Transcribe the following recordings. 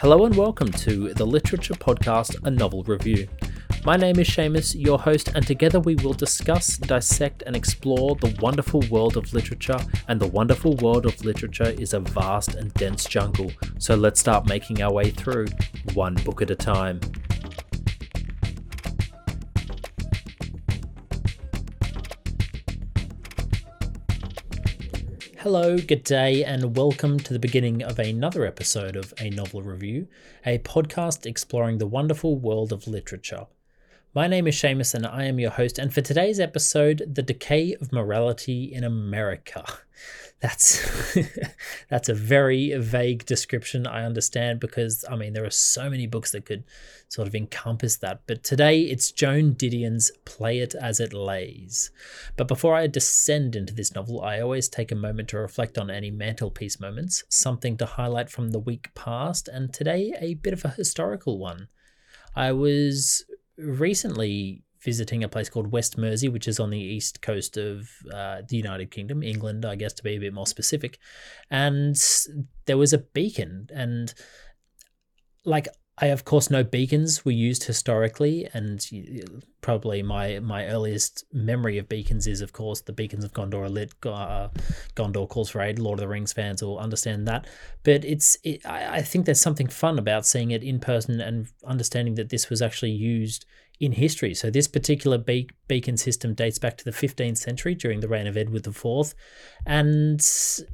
Hello and welcome to the Literature Podcast, a novel review. My name is Seamus, your host, and together we will discuss, dissect, and explore the wonderful world of literature. And the wonderful world of literature is a vast and dense jungle, so let's start making our way through, one book at a time. Hello, good day, and welcome to the beginning of another episode of A Novel Review, a podcast exploring the wonderful world of literature. My name is Seamus, and I am your host. And for today's episode, The Decay of Morality in America. That's that's a very vague description, I understand, because I mean there are so many books that could sort of encompass that. But today it's Joan Didion's Play It As It Lays. But before I descend into this novel, I always take a moment to reflect on any mantelpiece moments, something to highlight from the week past, and today a bit of a historical one. I was recently visiting a place called West Mersea, which is on the east coast of uh, the United Kingdom, England, I guess to be a bit more specific. And there was a beacon, and like I of course know beacons were used historically, and probably my my earliest memory of beacons is of course the beacons of Gondor lit. Uh, Gondor calls for aid. Lord of the Rings fans will understand that, but it's it, I, I think there's something fun about seeing it in person and understanding that this was actually used in history. So this particular be- beacon system dates back to the 15th century during the reign of Edward IV, and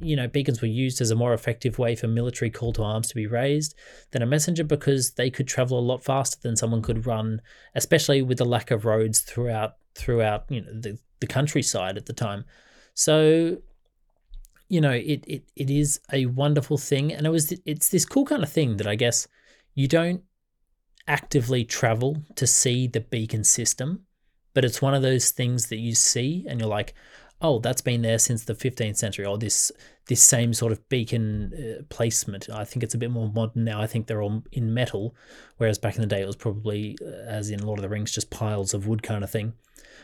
you know beacons were used as a more effective way for military call to arms to be raised than a messenger because they could travel a lot faster than someone could run, especially with the lack of roads throughout throughout you know the, the countryside at the time. So you know it, it it is a wonderful thing and it was it's this cool kind of thing that I guess you don't actively travel to see the beacon system, but it's one of those things that you see and you're like, oh, that's been there since the 15th century, or this this same sort of beacon uh, placement. I think it's a bit more modern now. I think they're all in metal, whereas back in the day it was probably, uh, as in Lord of the Rings, just piles of wood kind of thing.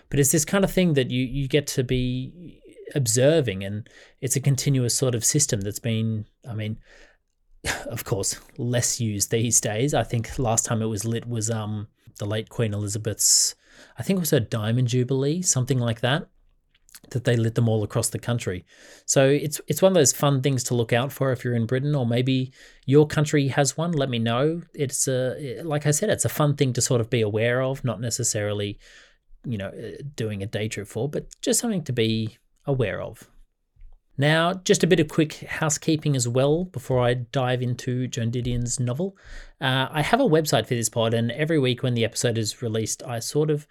But it's this kind of thing that you you get to be observing, and it's a continuous sort of system that's been. I mean, of course, less used these days. I think last time it was lit was um the late Queen Elizabeth's, I think it was her Diamond Jubilee, something like that, that they lit them all across the country. So it's it's one of those fun things to look out for if you're in Britain or maybe your country has one. Let me know. It's a like I said, it's a fun thing to sort of be aware of, not necessarily, you know, doing a day trip for, but just something to be aware of. Now, just a bit of quick housekeeping as well before I dive into Joan Didion's novel. Uh, I have a website for this pod, and every week when the episode is released, I sort of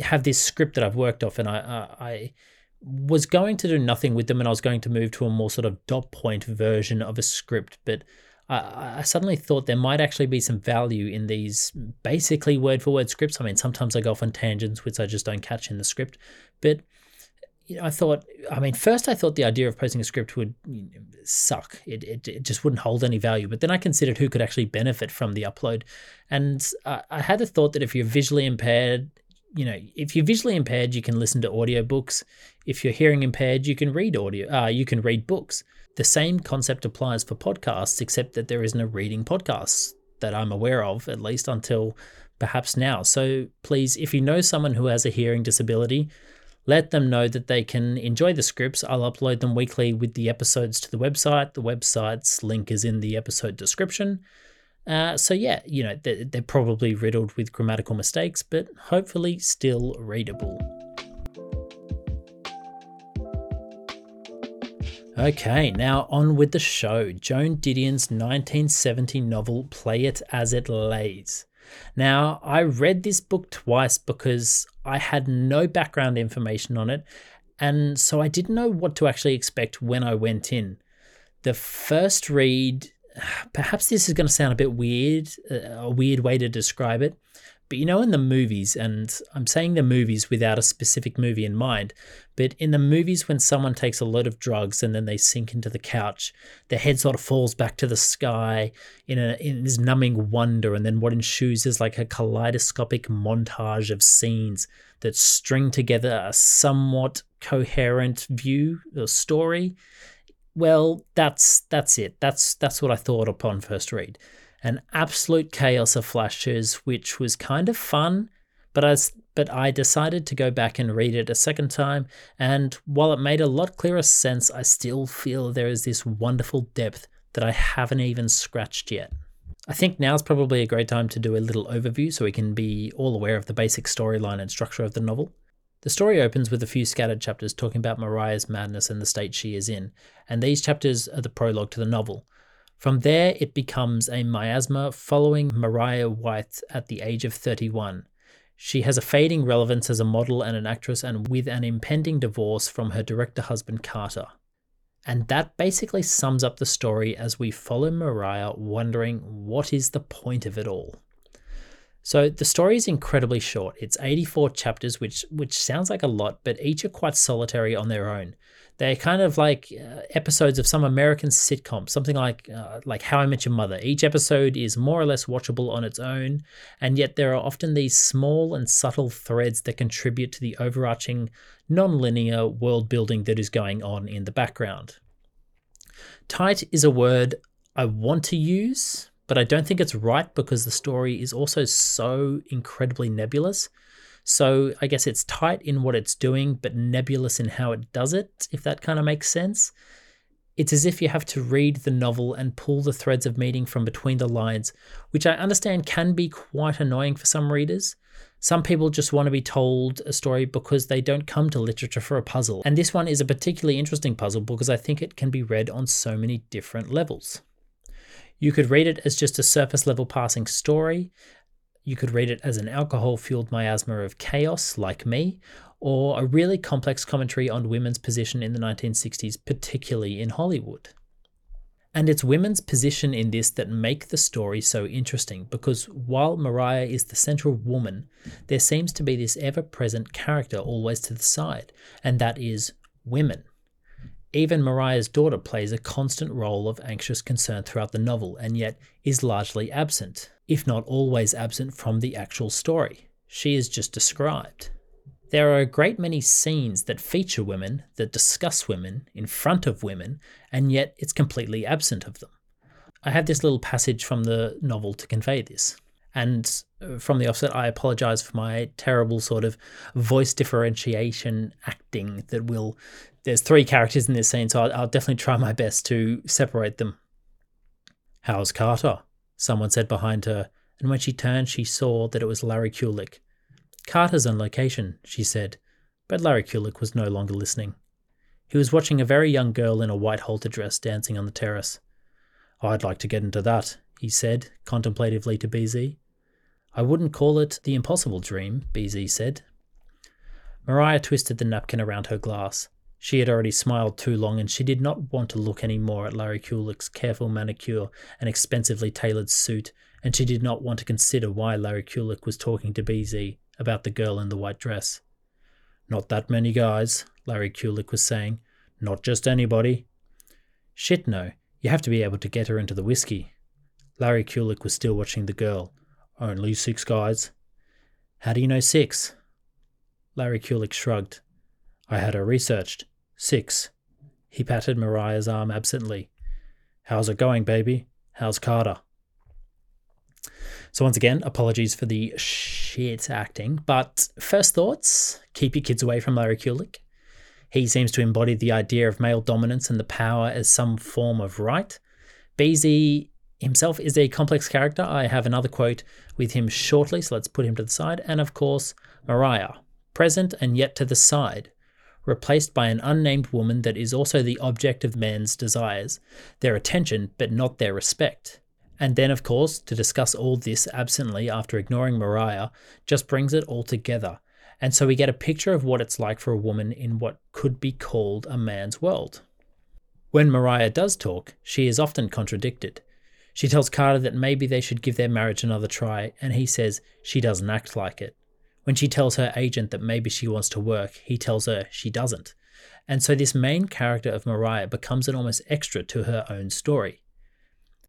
have this script that I've worked off, and I, I, was going to do nothing with them, and I was going to move to a more sort of dot point version of a script, but I, I suddenly thought there might actually be some value in these basically word for word scripts. I mean, sometimes I go off on tangents, which I just don't catch in the script, but you know, I thought, I mean, first I thought the idea of posting a script would suck. It, it, it just wouldn't hold any value. But then I considered who could actually benefit from the upload. And uh, I had the thought that if you're visually impaired, you know, if you're visually impaired, you can listen to audiobooks. If you're hearing impaired, you can read audio, uh, you can read books. The same concept applies for podcasts, except that there isn't a reading podcast that I'm aware of, at least until perhaps now. So please, if you know someone who has a hearing disability, let them know that they can enjoy the scripts. I'll upload them weekly with the episodes to the website. The website's link is in the episode description. Uh, so, yeah, you know, they're, they're probably riddled with grammatical mistakes, but hopefully still readable. Okay, now on with the show. Joan Didion's 1970 novel Play It As It Lays. Now, I read this book twice because I had no background information on it, and so I didn't know what to actually expect when I went in. The first read, perhaps this is going to sound a bit weird, uh, a weird way to describe it, but you know, in the movies, and I'm saying the movies without a specific movie in mind, but in the movies, when someone takes a load of drugs and then they sink into the couch, their head sort of falls back to the sky in, a, in this numbing wonder. And then what ensues is like a kaleidoscopic montage of scenes that string together a somewhat coherent view or story. Well, that's that's it. That's that's what I thought upon first read. An absolute chaos of flashes, which was kind of fun, but I, but I decided to go back and read it a second time, and while it made a lot clearer sense, I still feel there is this wonderful depth that I haven't even scratched yet. I think now's probably a great time to do a little overview so we can be all aware of the basic storyline and structure of the novel. The story opens with a few scattered chapters talking about Maria's madness and the state she is in, and these chapters are the prologue to the novel. From there, it becomes a miasma following Maria Wyeth at the age of 31. She has a fading relevance as a model and an actress, and with an impending divorce from her director husband Carter. And that basically sums up the story as we follow Maria wondering what is the point of it all. So the story is incredibly short. It's 84 chapters, which which sounds like a lot, but each are quite solitary on their own. They're kind of like uh, episodes of some American sitcom, something like uh, like How I Met Your Mother. Each episode is more or less watchable on its own, and yet there are often these small and subtle threads that contribute to the overarching non-linear world building that is going on in the background. Tight is a word I want to use, but I don't think it's right because the story is also so incredibly nebulous. So I guess it's tight in what it's doing, but nebulous in how it does it, if that kind of makes sense. It's as if you have to read the novel and pull the threads of meaning from between the lines, which I understand can be quite annoying for some readers. Some people just want to be told a story because they don't come to literature for a puzzle. And this one is a particularly interesting puzzle because I think it can be read on so many different levels. You could read it as just a surface level passing story. You could read it as an alcohol fueled miasma of chaos, like me, or a really complex commentary on women's position in the 1960s, particularly in Hollywood. And it's women's position in this that make the story so interesting because while Maria is the central woman, there seems to be this ever present character always to the side, and that is women. Even Maria's daughter plays a constant role of anxious concern throughout the novel and yet is largely absent, if not always absent from the actual story. She is just described. There are a great many scenes that feature women, that discuss women, in front of women, and yet it's completely absent of them. I have this little passage from the novel to convey this. And uh, from the offset, I apologize for my terrible sort of voice differentiation acting that will there's three characters in this scene, so I'll, I'll definitely try my best to separate them. How's Carter? Someone said behind her, and when she turned, she saw that it was Larry Kulik. Carter's on location, she said, but Larry Kulik was no longer listening. He was watching a very young girl in a white halter dress dancing on the terrace. I'd like to get into that, he said, contemplatively to BZ. I wouldn't call it the impossible dream, BZ said. Maria twisted the napkin around her glass. She had already smiled too long, and she did not want to look any more at Larry Kulik's careful manicure and expensively tailored suit, and she did not want to consider why Larry Kulik was talking to BZ about the girl in the white dress. Not that many guys, Larry Kulik was saying. Not just anybody. Shit, no. You have to be able to get her into the whiskey. Larry Kulik was still watching the girl. Only six guys. How do you know six? Larry Kulik shrugged. I had her researched. Six. He patted Maria's arm absently. How's it going, baby? How's Carter? So, once again, apologies for the shit acting, but first thoughts keep your kids away from Larry Kulik. He seems to embody the idea of male dominance and the power as some form of right. BZ himself is a complex character. I have another quote with him shortly, so let's put him to the side. And of course, Maria, present and yet to the side replaced by an unnamed woman that is also the object of men's desires, their attention, but not their respect. And then, of course, to discuss all this absently after ignoring Maria just brings it all together. And so we get a picture of what it's like for a woman in what could be called a man's world. When Maria does talk, she is often contradicted. She tells Carter that maybe they should give their marriage another try, and he says she doesn't act like it. When she tells her agent that maybe she wants to work, he tells her she doesn't. And so this main character of Maria becomes an almost extra to her own story.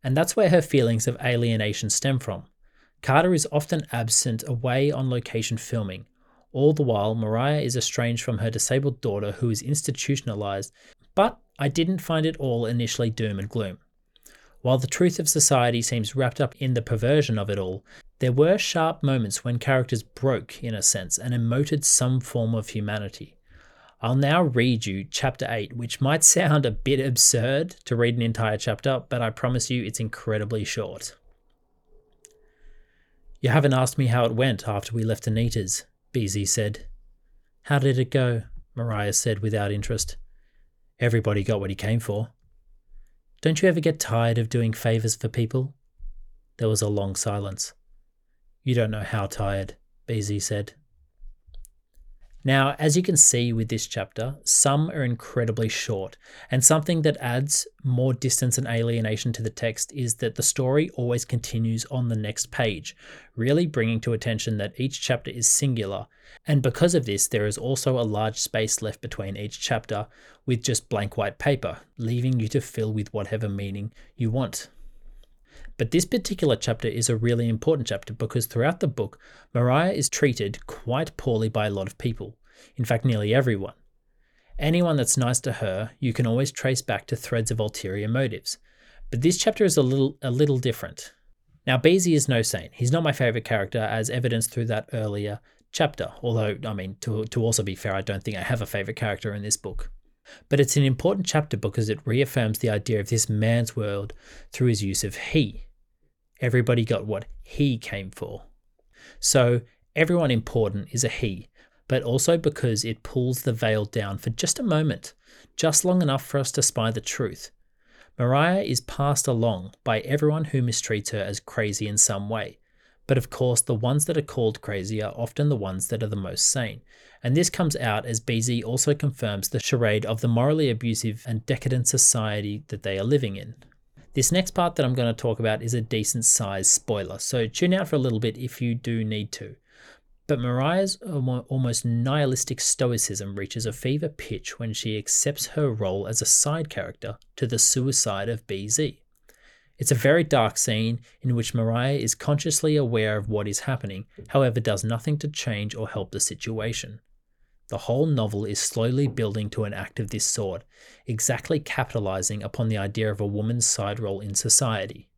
And that's where her feelings of alienation stem from. Carter is often absent away on location filming. All the while, Maria is estranged from her disabled daughter who is institutionalized, but I didn't find it all initially doom and gloom. While the truth of society seems wrapped up in the perversion of it all, there were sharp moments when characters broke, in a sense, and emoted some form of humanity. I'll now read you chapter 8, which might sound a bit absurd to read an entire chapter, but I promise you it's incredibly short. You haven't asked me how it went after we left Anita's, BZ said. How did it go? Maria said without interest. Everybody got what he came for. Don't you ever get tired of doing favours for people? There was a long silence. You don't know how tired, BZ said. Now, as you can see with this chapter, some are incredibly short, and something that adds more distance and alienation to the text is that the story always continues on the next page, really bringing to attention that each chapter is singular, and because of this, there is also a large space left between each chapter with just blank white paper, leaving you to fill with whatever meaning you want. But this particular chapter is a really important chapter because throughout the book, Maria is treated quite poorly by a lot of people. In fact, nearly everyone. Anyone that's nice to her, you can always trace back to threads of ulterior motives. But this chapter is a little a little different. Now, BZ is no saint. He's not my favorite character, as evidenced through that earlier chapter. Although, I mean, to, to also be fair, I don't think I have a favorite character in this book. But it's an important chapter because it reaffirms the idea of this man's world through his use of he. Everybody got what he came for. So, everyone important is a he, but also because it pulls the veil down for just a moment, just long enough for us to spy the truth. Maria is passed along by everyone who mistreats her as crazy in some way. But of course, the ones that are called crazy are often the ones that are the most sane. And this comes out as BZ also confirms the charade of the morally abusive and decadent society that they are living in. This next part that I'm going to talk about is a decent sized spoiler, so tune out for a little bit if you do need to. But Maria's almost nihilistic stoicism reaches a fever pitch when she accepts her role as a side character to the suicide of BZ. It's a very dark scene in which Maria is consciously aware of what is happening, however, does nothing to change or help the situation. The whole novel is slowly building to an act of this sort, exactly capitalizing upon the idea of a woman's side role in society.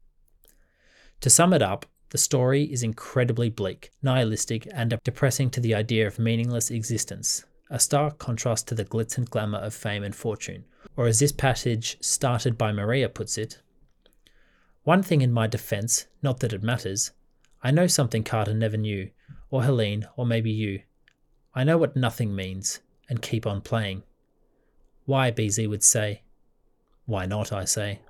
To sum it up, the story is incredibly bleak, nihilistic, and depressing to the idea of meaningless existence, a stark contrast to the glitz and glamour of fame and fortune. Or as this passage started by Maria puts it, one thing in my defense, not that it matters, I know something Carter never knew, or Helene, or maybe you. I know what nothing means, and keep on playing. Why, BZ would say. Why not, I say.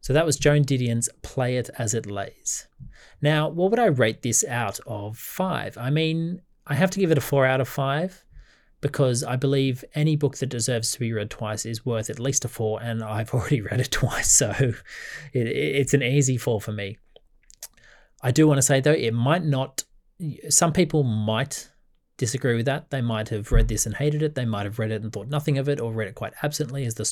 So that was Joan Didion's Play It As It Lays. Now, what would I rate this out of five? I mean, I have to give it a four out of five because I believe any book that deserves to be read twice is worth at least a four, and I've already read it twice, so it, it's an easy four for me. I do want to say though, it might not some people might disagree with that. They might have read this and hated it. They might have read it and thought nothing of it, or read it quite absently as the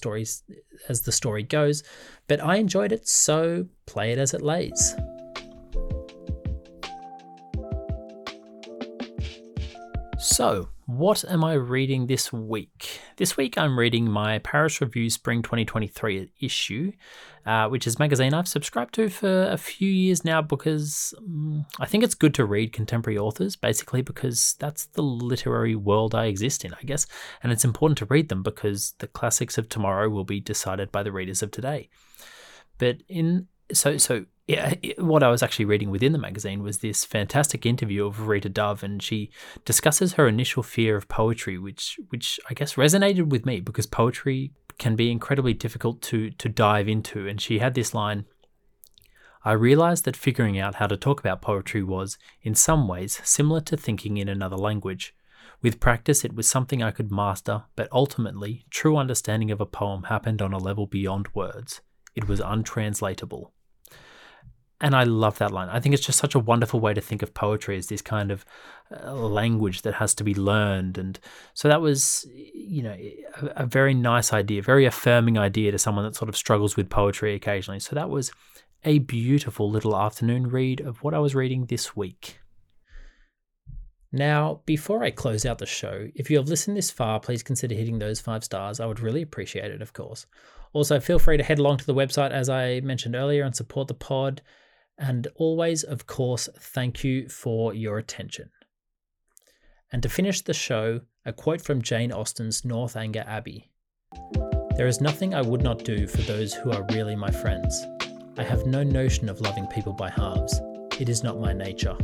as the story goes. But I enjoyed it, so play it as it lays. So, what am I reading this week? This week I'm reading my Paris Review Spring 2023 issue, uh, which is a magazine I've subscribed to for a few years now because um, I think it's good to read contemporary authors, basically because that's the literary world I exist in, I guess. And it's important to read them because the classics of tomorrow will be decided by the readers of today. But in so so yeah, what I was actually reading within the magazine was this fantastic interview of Rita Dove, and she discusses her initial fear of poetry, which which I guess resonated with me because poetry can be incredibly difficult to to dive into. And she had this line. I realized that figuring out how to talk about poetry was, in some ways, similar to thinking in another language. With practice, it was something I could master, but ultimately, true understanding of a poem happened on a level beyond words. It was untranslatable. And I love that line. I think it's just such a wonderful way to think of poetry as this kind of uh, language that has to be learned. And so that was, you know, a, a, very nice idea, very affirming idea to someone that sort of struggles with poetry occasionally. So that was a beautiful little afternoon read of what I was reading this week. Now, before I close out the show, if you have listened this far, please consider hitting those five stars. I would really appreciate it, of course. Also, feel free to head along to the website, as I mentioned earlier, and support the pod. And always, of course, thank you for your attention. And to finish the show, a quote from Jane Austen's Northanger Abbey There is nothing I would not do for those who are really my friends. I have no notion of loving people by halves. It is not my nature.